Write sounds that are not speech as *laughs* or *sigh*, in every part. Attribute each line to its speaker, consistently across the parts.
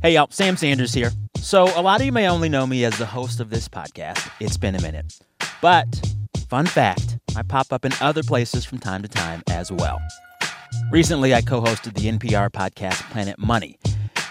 Speaker 1: Hey, y'all, Sam Sanders here. So, a lot of you may only know me as the host of this podcast. It's been a minute. But, fun fact, I pop up in other places from time to time as well. Recently, I co hosted the NPR podcast Planet Money.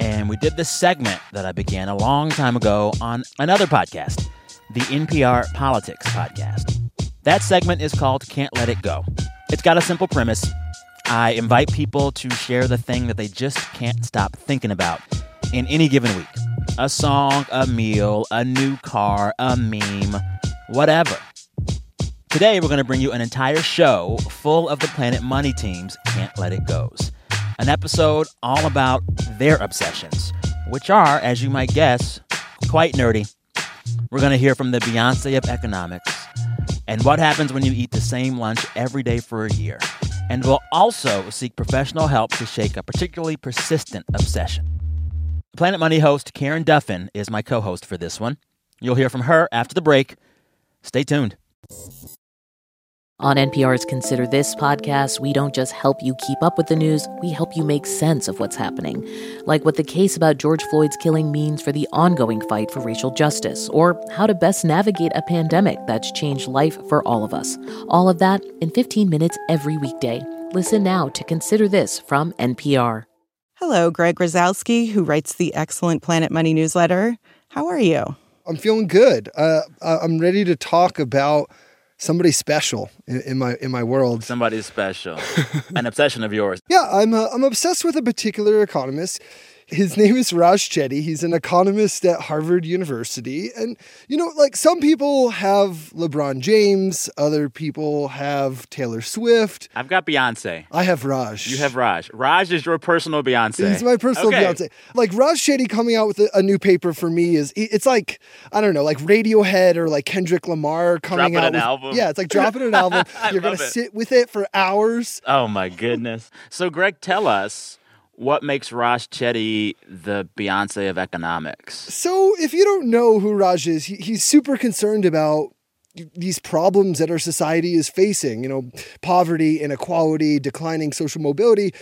Speaker 1: And we did this segment that I began a long time ago on another podcast, the NPR Politics Podcast. That segment is called Can't Let It Go. It's got a simple premise. I invite people to share the thing that they just can't stop thinking about in any given week a song, a meal, a new car, a meme, whatever. Today, we're going to bring you an entire show full of the Planet Money team's Can't Let It Goes. An episode all about their obsessions, which are, as you might guess, quite nerdy. We're going to hear from the Beyonce of economics and what happens when you eat the same lunch every day for a year. And we'll also seek professional help to shake a particularly persistent obsession. Planet Money host Karen Duffin is my co host for this one. You'll hear from her after the break. Stay tuned.
Speaker 2: On NPR's Consider This podcast, we don't just help you keep up with the news, we help you make sense of what's happening. Like what the case about George Floyd's killing means for the ongoing fight for racial justice, or how to best navigate a pandemic that's changed life for all of us. All of that in 15 minutes every weekday. Listen now to Consider This from NPR.
Speaker 3: Hello, Greg Rosalsky, who writes the excellent Planet Money newsletter. How are you?
Speaker 4: I'm feeling good. Uh, I'm ready to talk about somebody special in, in, my in my world.
Speaker 1: Somebody special, *laughs* an obsession of yours.
Speaker 4: Yeah, I'm uh, I'm obsessed with a particular economist. His name is Raj Chetty. He's an economist at Harvard University. And, you know, like some people have LeBron James, other people have Taylor Swift.
Speaker 1: I've got Beyonce.
Speaker 4: I have Raj.
Speaker 1: You have Raj. Raj is your personal Beyonce.
Speaker 4: He's my personal okay. Beyonce. Like Raj Chetty coming out with a, a, new paper for me is, it's like, I don't know, like Radiohead or like Kendrick Lamar coming
Speaker 1: dropping
Speaker 4: out.
Speaker 1: an
Speaker 4: with,
Speaker 1: album.
Speaker 4: Yeah, it's like dropping an *laughs* album. You're going to sit with it for hours.
Speaker 1: Oh, my goodness. So, Greg, tell us what makes Raj Chetty the Beyonce of economics?
Speaker 4: So, if you don't know who Raj is, he, he's super concerned about these problems that our society is facing, you know, poverty, inequality, declining social mobility.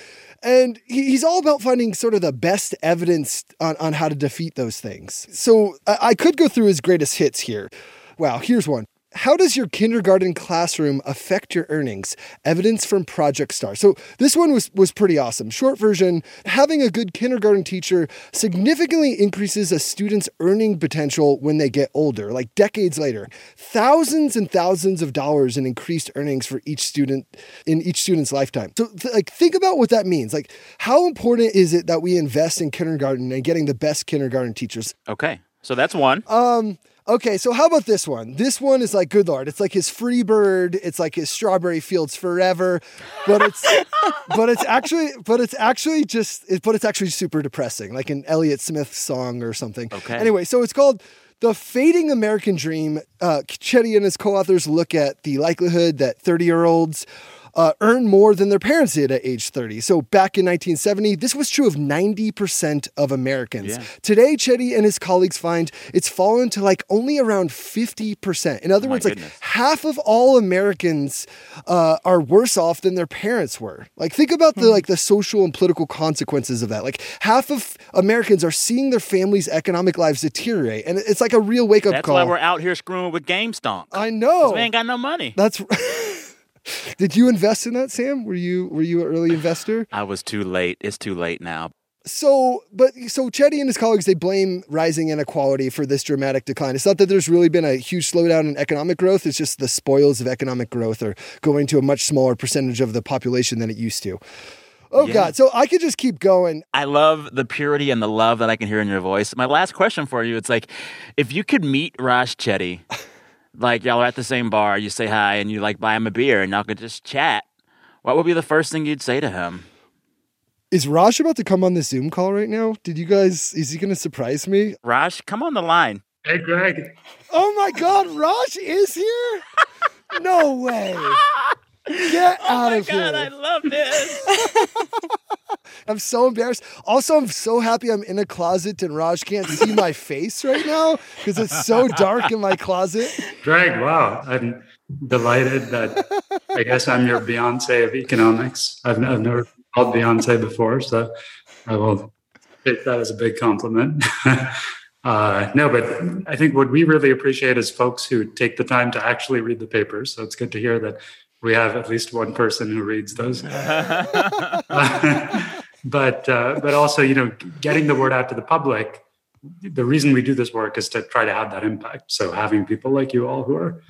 Speaker 4: And he's all about finding sort of the best evidence on, on how to defeat those things. So I could go through his greatest hits here. Wow, here's one. How does your kindergarten classroom affect your earnings? Evidence from Project Star. So this one was was pretty awesome. Short version, having a good kindergarten teacher significantly increases a student's earning potential when they get older, like decades later. Thousands and thousands of dollars in increased earnings for each student in each student's lifetime. So th- like think about what that means. Like how important is it that we invest in kindergarten and getting the best kindergarten teachers?
Speaker 1: Okay. So that's one.
Speaker 4: Um Okay, so how about this one? This one is like good lord. It's like his free bird. It's like his strawberry fields forever, but it's *laughs* but it's actually but it's actually just it, but it's actually super depressing, like an Elliott Smith song or something.
Speaker 1: Okay.
Speaker 4: Anyway, so it's called the Fading American Dream. Uh, Chetty and his co-authors look at the likelihood that 30 year olds uh, earn more than their parents did at age 30. So back in 1970, this was true of 90% of Americans.
Speaker 1: Yeah.
Speaker 4: Today, Chetty and his colleagues find it's fallen to like only around 50%. In other
Speaker 1: oh
Speaker 4: words, like half of all Americans uh, are worse off than their parents were. Like think about the hmm. like the social and political consequences of that. Like half of Americans are seeing their families' economic lives deteriorate, and it's like a real wake up
Speaker 1: call.
Speaker 4: That's
Speaker 1: why we're out here screwing with GameStonk.
Speaker 4: I know.
Speaker 1: We ain't got no money.
Speaker 4: That's. *laughs* Did you invest in that, Sam? Were you were you an early *sighs* investor?
Speaker 1: I was too late. It's too late now.
Speaker 4: So, but so Chetty and his colleagues they blame rising inequality for this dramatic decline. It's not that there's really been a huge slowdown in economic growth. It's just the spoils of economic growth are going to a much smaller percentage of the population than it used to. Oh yeah. God! So I could just keep going.
Speaker 1: I love the purity and the love that I can hear in your voice. My last question for you: It's like, if you could meet Raj Chetty like y'all are at the same bar, you say hi, and you like buy him a beer, and y'all could just chat. What would be the first thing you'd say to him?
Speaker 4: Is Raj about to come on the Zoom call right now? Did you guys? Is he going to surprise me?
Speaker 1: Raj, come on the line.
Speaker 5: Hey, Greg.
Speaker 4: Oh my God, Raj is here! no way. *laughs* Get
Speaker 1: oh
Speaker 4: out
Speaker 1: of
Speaker 4: God, here.
Speaker 1: I love this. *laughs*
Speaker 4: I'm so embarrassed. Also, I'm so happy I'm in a closet and Raj can't see my face right now because it's so dark in my closet.
Speaker 5: Greg, wow. I'm delighted that I guess I'm your Beyonce of economics. I've, I've never called Beyonce before, so I will take that as a big compliment. *laughs* uh, no, but I think what we really appreciate is folks who take the time to actually read the papers. So it's good to hear that we have at least one person who reads those. *laughs* *laughs* but uh, but also, you know, getting the word out to the public. The reason we do this work is to try to have that impact. So having people like you all who are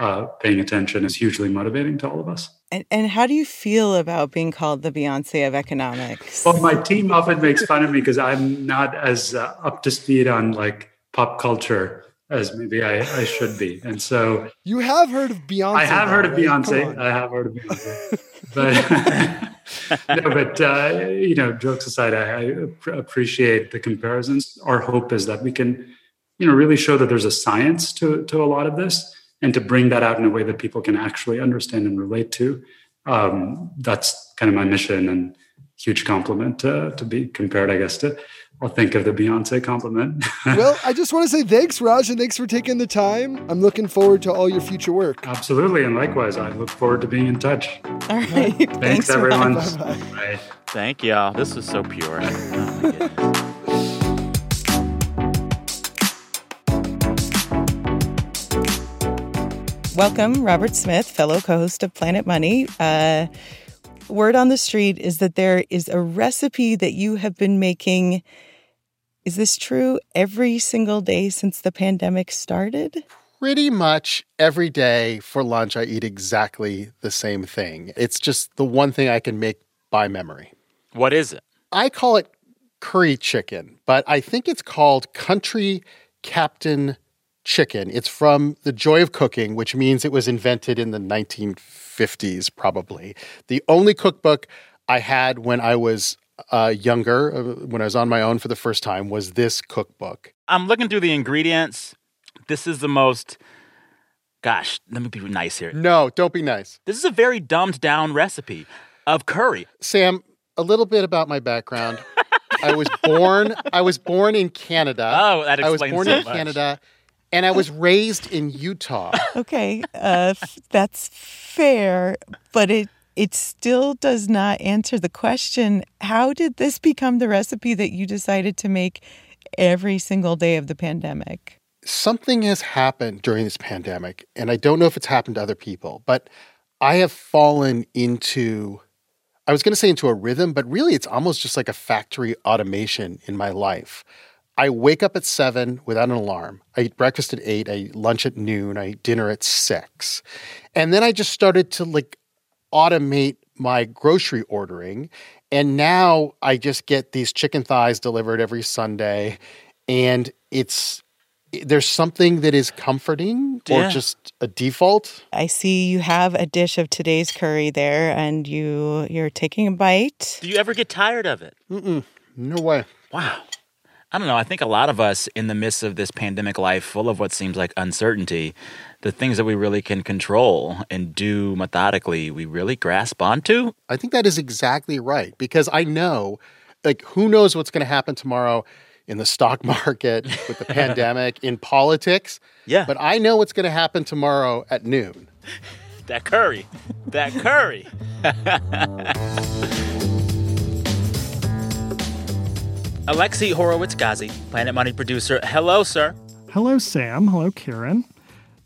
Speaker 5: uh, paying attention is hugely motivating to all of us.
Speaker 3: And, and how do you feel about being called the Beyonce of economics?
Speaker 5: Well, my team often makes fun of me because I'm not as uh, up to speed on like pop culture as maybe I, I, should be. And so
Speaker 4: you have heard of Beyonce.
Speaker 5: I have heard of Beyonce. I have heard of Beyonce. but *laughs* no, but uh, you know, jokes aside, I, I, appreciate the comparisons. Our hope is that we can, you know, really show that there's a science to to a lot of this and to bring that out in a way that people can actually understand and relate to. Um, that's kind of my mission and huge compliment to, to be compared, I guess, to I'll think of the Beyonce compliment. *laughs*
Speaker 4: well, I just want to say thanks, Raj, and thanks for taking the time. I'm looking forward to all your future work.
Speaker 5: Absolutely. And likewise, I look forward to being in touch.
Speaker 3: All right. thanks,
Speaker 5: thanks everyone. Bye.
Speaker 1: Thank y'all. This was so pure. Oh
Speaker 3: Welcome, Robert Smith, fellow co host of Planet Money. Uh, word on the street is that there is a recipe that you have been making. Is this true every single day since the pandemic started?
Speaker 6: Pretty much every day for lunch, I eat exactly the same thing. It's just the one thing I can make by memory.
Speaker 1: What is it?
Speaker 6: I call it curry chicken, but I think it's called country captain chicken. It's from The Joy of Cooking, which means it was invented in the 1950s, probably. The only cookbook I had when I was uh, younger, uh, when I was on my own for the first time, was this cookbook.
Speaker 1: I'm looking through the ingredients. This is the most. Gosh, let me be nice here.
Speaker 6: No, don't be nice.
Speaker 1: This is a very dumbed down recipe of curry.
Speaker 6: Sam, a little bit about my background. I was born. I was born in Canada.
Speaker 1: Oh, that explains
Speaker 6: I was born
Speaker 1: so
Speaker 6: in
Speaker 1: much.
Speaker 6: Canada and I was raised in Utah.
Speaker 3: Okay, uh, that's fair, but it it still does not answer the question. How did this become the recipe that you decided to make every single day of the pandemic?
Speaker 6: Something has happened during this pandemic, and I don't know if it's happened to other people, but I have fallen into I was going to say into a rhythm, but really it's almost just like a factory automation in my life. I wake up at seven without an alarm. I eat breakfast at eight. I eat lunch at noon. I eat dinner at six. And then I just started to like automate my grocery ordering. And now I just get these chicken thighs delivered every Sunday. And it's, there's something that is comforting or
Speaker 1: Yeah.
Speaker 6: just a default.
Speaker 3: I see you have a dish of today's curry there, and you you're taking a bite.
Speaker 1: Do you ever get tired of it?
Speaker 6: Mm-mm, no way.
Speaker 1: Wow. I don't know. I think a lot of us in the midst of this pandemic life, full of what seems like uncertainty, the things that we really can control and do methodically, we really grasp onto.
Speaker 6: I think that is exactly right because I know, like, who knows what's going to happen tomorrow in the stock *laughs* market, with the *laughs* pandemic, in politics.
Speaker 1: Yeah.
Speaker 6: But I know what's going to happen tomorrow at noon.
Speaker 1: That curry. That curry. *laughs* Alexi Horowitz Ghazi, Planet Money producer. Hello, sir.
Speaker 7: Hello, Sam. Hello, Karen.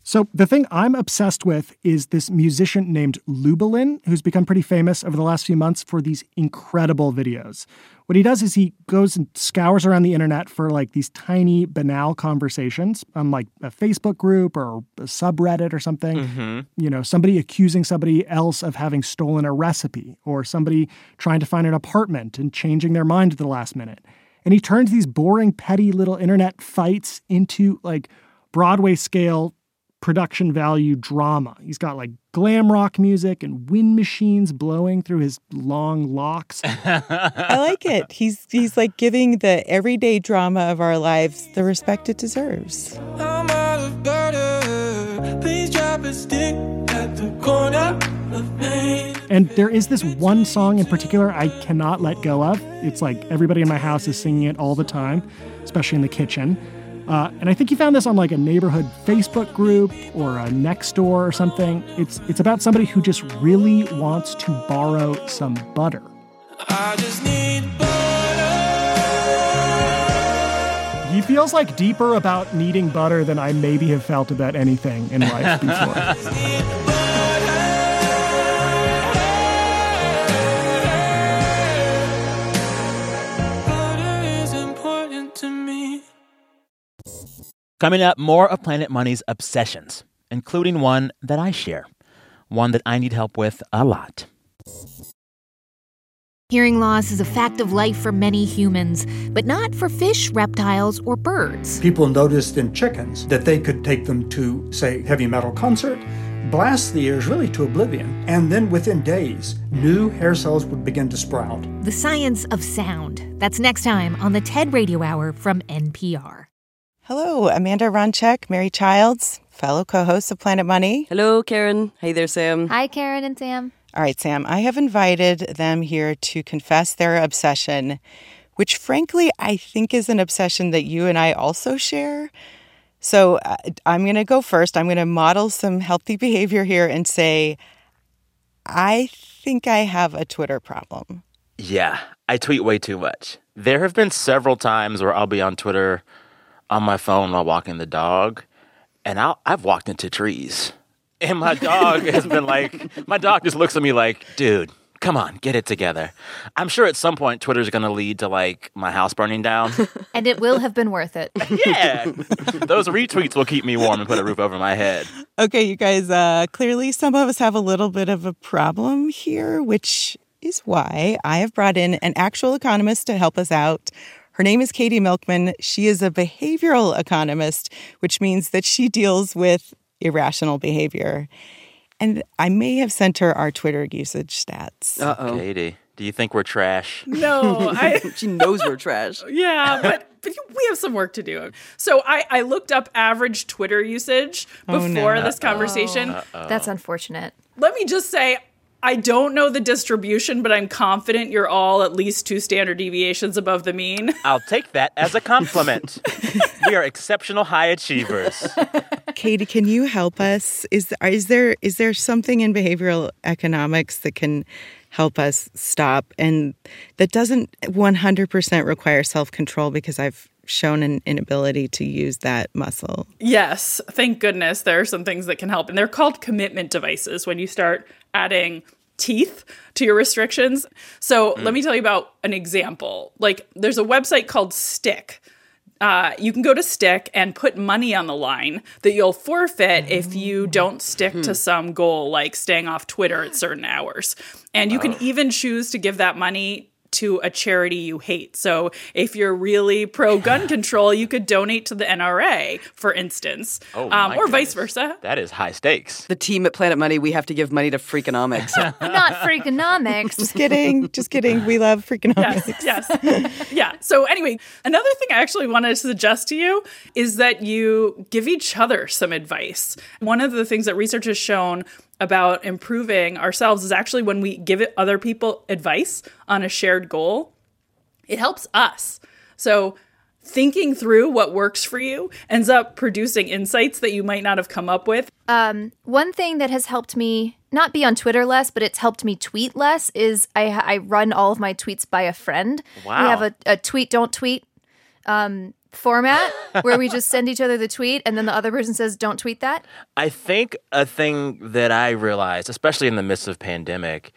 Speaker 7: So, the thing I'm obsessed with is this musician named Lubalin, who's become pretty famous over the last few months for these incredible videos. What he does is he goes and scours around the internet for like these tiny, banal conversations on like a Facebook group or a subreddit or something. Mm-hmm. You know, somebody accusing somebody else of having stolen a recipe or somebody trying to find an apartment and changing their mind at the last minute. And he turns these boring, petty little internet fights into like Broadway scale production value drama. He's got like glam rock music and wind machines blowing through his long locks. *laughs*
Speaker 3: I like it. He's he's like giving the everyday drama of our lives the respect it deserves.
Speaker 8: I'm out of butter. Please drop a stick at the corner of Main.
Speaker 7: And there is this one song in particular I cannot let go of. It's like everybody in my house is singing it all the time, especially in the kitchen. Uh, and I think you found this on like a neighborhood Facebook group or a Nextdoor or something. It's it's about somebody who just really wants to borrow some butter.
Speaker 8: I just need butter.
Speaker 7: He feels like deeper about needing butter than I maybe have felt about anything in life *laughs* before.
Speaker 1: Coming up, more of Planet Money's obsessions, including one that I share, one that I need help with a lot.
Speaker 9: Hearing loss is a fact of life for many humans, but not for fish, reptiles, or birds.
Speaker 10: People noticed in chickens that they could take them to, say, heavy metal concert, blast the ears really to oblivion, and then within days, new hair cells would begin to sprout.
Speaker 9: The science of sound. That's next time on the TED Radio Hour from NPR.
Speaker 3: Hello, Amanda Aronczyk, Mary Childs, fellow co hosts of Planet Money.
Speaker 11: Hello, Karen. Hey there, Sam.
Speaker 9: Hi, Karen and Sam.
Speaker 3: All right, Sam, I have invited them here to confess their obsession, which frankly I think is an obsession that you and I also share. So uh, I'm going to go first. I'm going to model some healthy behavior here and say, I think I have a Twitter problem.
Speaker 1: Yeah, I tweet way too much. There have been several times where I'll be on Twitter on my phone while walking the dog, and I'll, I've walked into trees. And my dog has been like, *laughs* my dog just looks at me like, dude, come on, get it together. I'm sure at some point Twitter's going to lead to like my house burning down. *laughs*
Speaker 9: And it will have been worth it. *laughs*
Speaker 1: yeah. Those retweets will keep me warm and put a roof over my head.
Speaker 3: Okay, you guys, uh, clearly some of us have a little bit of a problem here, which is why I have brought in an actual economist to help us out. Her name is Katie Milkman. She is a behavioral economist, which means that she deals with irrational behavior. And I may have sent her our Twitter usage stats.
Speaker 11: Uh oh.
Speaker 1: Katie, do you think we're trash?
Speaker 12: No, I *laughs*
Speaker 11: She knows we're trash. *laughs*
Speaker 12: yeah, but, but we have some work to do. So I, I looked up average Twitter usage
Speaker 3: Oh,
Speaker 12: before
Speaker 3: no.
Speaker 12: this conversation.
Speaker 9: That's unfortunate.
Speaker 12: Let me just say, I don't know the distribution, but I'm confident you're all at least two standard deviations above the mean. *laughs*
Speaker 1: I'll take that as a compliment. *laughs* we are exceptional high achievers.
Speaker 3: Katie, can you help us? Is is there is there something in behavioral economics that can help us stop and that doesn't 100% require self-control because I've shown an inability to use that muscle.
Speaker 12: Yes, thank goodness there are some things that can help. And they're called commitment devices when you start adding teeth to your restrictions. So let me tell you about an example. Like there's a website called Stick. Uh, you can go to Stick and put money on the line that you'll forfeit if you don't stick to some goal, like staying off Twitter at certain hours. And you can even choose to give that money to a charity you hate. So if you're really pro gun *laughs* control, you could donate to the NRA, for instance,
Speaker 1: Oh,
Speaker 12: um,
Speaker 1: my
Speaker 12: or vice versa.
Speaker 1: That is high stakes.
Speaker 11: The team at Planet Money, we have to give money to Freakonomics. *laughs*
Speaker 9: Not Freakonomics.
Speaker 3: Just kidding, just kidding. We love Freakonomics.
Speaker 12: Yes, yes. *laughs* yeah. So, anyway, another thing I actually wanted to suggest to you is that you give each other some advice. One of the things that research has shown about improving ourselves is actually when we give other people advice on a shared goal, it helps us. So, thinking through what works for you ends up producing insights that you might not have come up with.
Speaker 9: Um, one thing that has helped me not be on Twitter less, but it's helped me tweet less is I, I run all of my tweets by a friend.
Speaker 1: Wow.
Speaker 9: We have a, a tweet, don't tweet um, format where we just send each other the tweet and then the other person says, don't tweet that.
Speaker 1: I think a thing that I realized, especially in the midst of pandemic,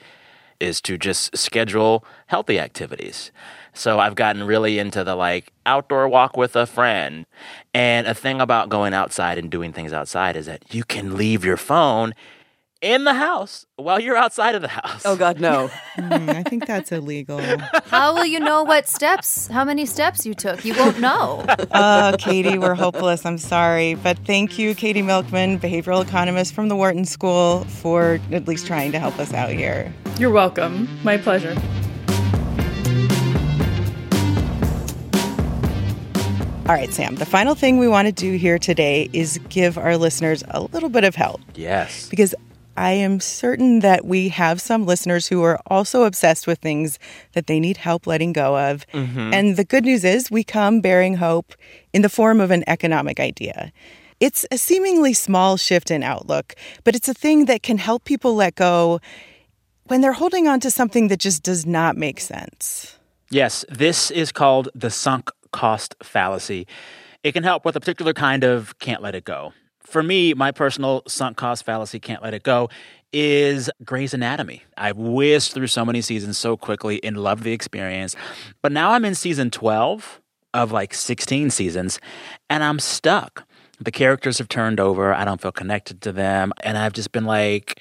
Speaker 1: is to just schedule healthy activities. So I've gotten really into the like outdoor walk with a friend. And a thing about going outside and doing things outside is that you can leave your phone in the house while you're outside of the house.
Speaker 11: oh, God, no.
Speaker 3: Hmm, *laughs* I think that's illegal.
Speaker 9: How will you know what steps, how many steps you took? You won't know. *laughs*
Speaker 3: Oh, Katie, we're hopeless. I'm sorry. But thank you, Katie Milkman, behavioral economist from the Wharton School, for at least trying to help us out here.
Speaker 12: You're welcome. My pleasure.
Speaker 3: All right, Sam, the final thing we want to do here today is give our listeners a little bit of help
Speaker 1: Yes.
Speaker 3: because I am certain that we have some listeners who are also obsessed with things that they need help letting go of. Mm-hmm. And the good news is we come bearing hope in the form of an economic idea. It's a seemingly small shift in outlook, but it's a thing that can help people let go when they're holding on to something that just does not make sense.
Speaker 1: Yes, this is called the sunk cost fallacy. It can help with a particular kind of can't let it go. For me, my personal sunk cost fallacy can't let it go is Grey's Anatomy. I've whizzed through so many seasons so quickly and loved the experience. But now I'm in season 12 of like 16 seasons and I'm stuck. The characters have turned over. I don't feel connected to them. And I've just been like,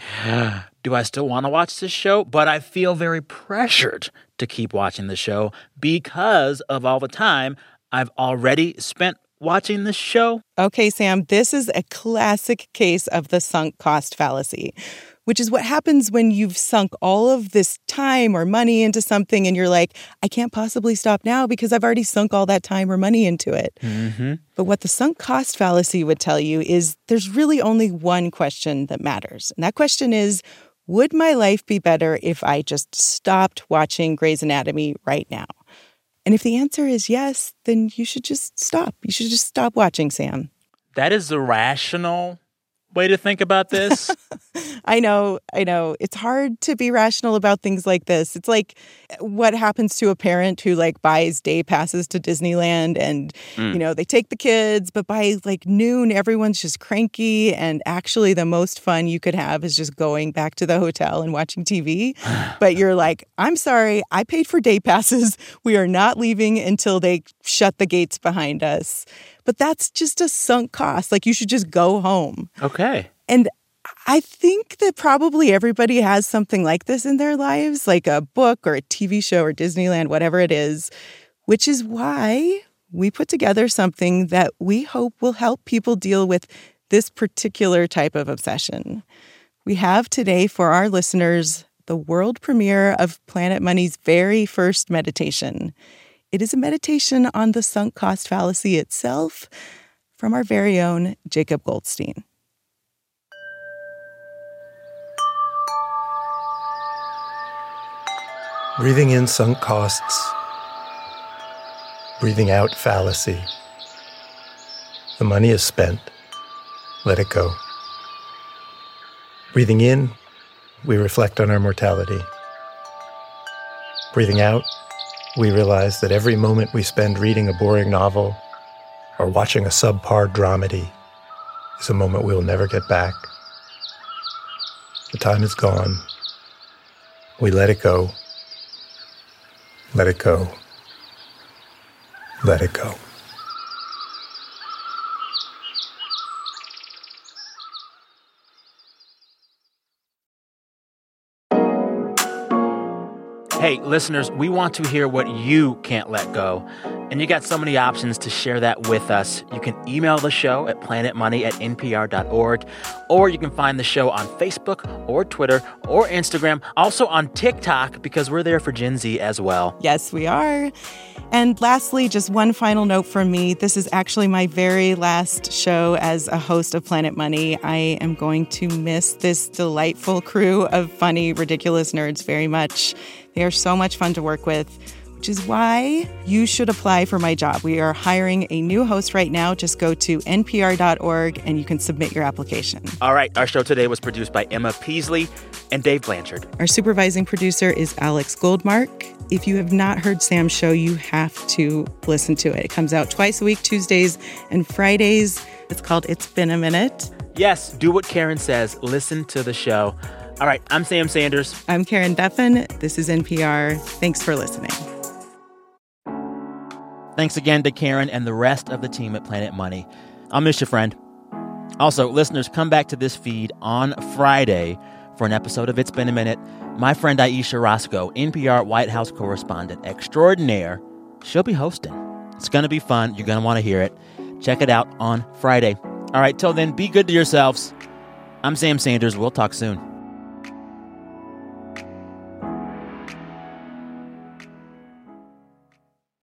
Speaker 1: do I still want to watch this show? But I feel very pressured to keep watching the show because of all the time I've already spent watching this show.
Speaker 3: Okay, Sam, this is a classic case of the sunk cost fallacy which is what happens when you've sunk all of this time or money into something and you're like, I can't possibly stop now because I've already sunk all that time or money into it. Mm-hmm. But what the sunk cost fallacy would tell you is there's really only one question that matters. And that question is, would my life be better if I just stopped watching Grey's Anatomy right now? And if the answer is yes, then you should just stop. You should just stop watching, Sam.
Speaker 1: That is the rational way to think about this. *laughs*
Speaker 3: I know, I know. It's hard to be rational about things like this. It's like what happens to a parent who like buys day passes to Disneyland and mm. you know, they take the kids, but by like noon everyone's just cranky and actually the most fun you could have is just going back to the hotel and watching TV. *laughs* but you're like, "I'm sorry, I paid for day passes. *laughs* We are not leaving until they shut the gates behind us." But that's just a sunk cost. Like you should just go home.
Speaker 1: Okay.
Speaker 3: And I think that probably everybody has something like this in their lives, like a book or a TV show or Disneyland, whatever it is, which is why we put together something that we hope will help people deal with this particular type of obsession. We have today for our listeners the world premiere of Planet Money's very first meditation. It is a meditation on the sunk cost fallacy itself from our very own Jacob Goldstein.
Speaker 13: Breathing in sunk costs, breathing out fallacy. The money is spent, let it go. Breathing in, we reflect on our mortality. Breathing out, we realize that every moment we spend reading a boring novel or watching a subpar dramedy is a moment we'll never get back. The time is gone. We let it go. Let it go. Let it go.
Speaker 1: Hey, listeners, we want to hear what you can't let go. And you got so many options to share that with us. You can email the show at planetmoney at npr.org, or you can find the show on Facebook or Twitter or Instagram, also on TikTok, because we're there for Gen Z as well.
Speaker 3: Yes, we are. And lastly, just one final note from me. This is actually my very last show as a host of Planet Money. I am going to miss this delightful crew of funny, ridiculous nerds very much. They are so much fun to work with, which is why you should apply for my job. We are hiring a new host right now. Just go to npr.org and you can submit your application.
Speaker 1: All right. Our show today was produced by Emma Peasley and Dave Blanchard.
Speaker 3: Our supervising producer is Alex Goldmark. If you have not heard Sam's show, you have to listen to it. It comes out twice a week, Tuesdays and Fridays. It's called It's Been a Minute.
Speaker 1: Yes, do what Karen says. Listen to the show. All right, I'm Sam Sanders.
Speaker 3: I'm Karen Duffin. This is NPR. Thanks for listening.
Speaker 1: Thanks again to Karen and the rest of the team at Planet Money. I'll miss you, friend. Also, listeners, come back to this feed on Friday for an episode of It's Been a Minute. My friend Ayesha Rascoe, NPR White House correspondent extraordinaire, she'll be hosting. It's going to be fun. You're going to want to hear it. Check it out on Friday. All right, till then, be good to yourselves. I'm Sam Sanders. We'll talk soon.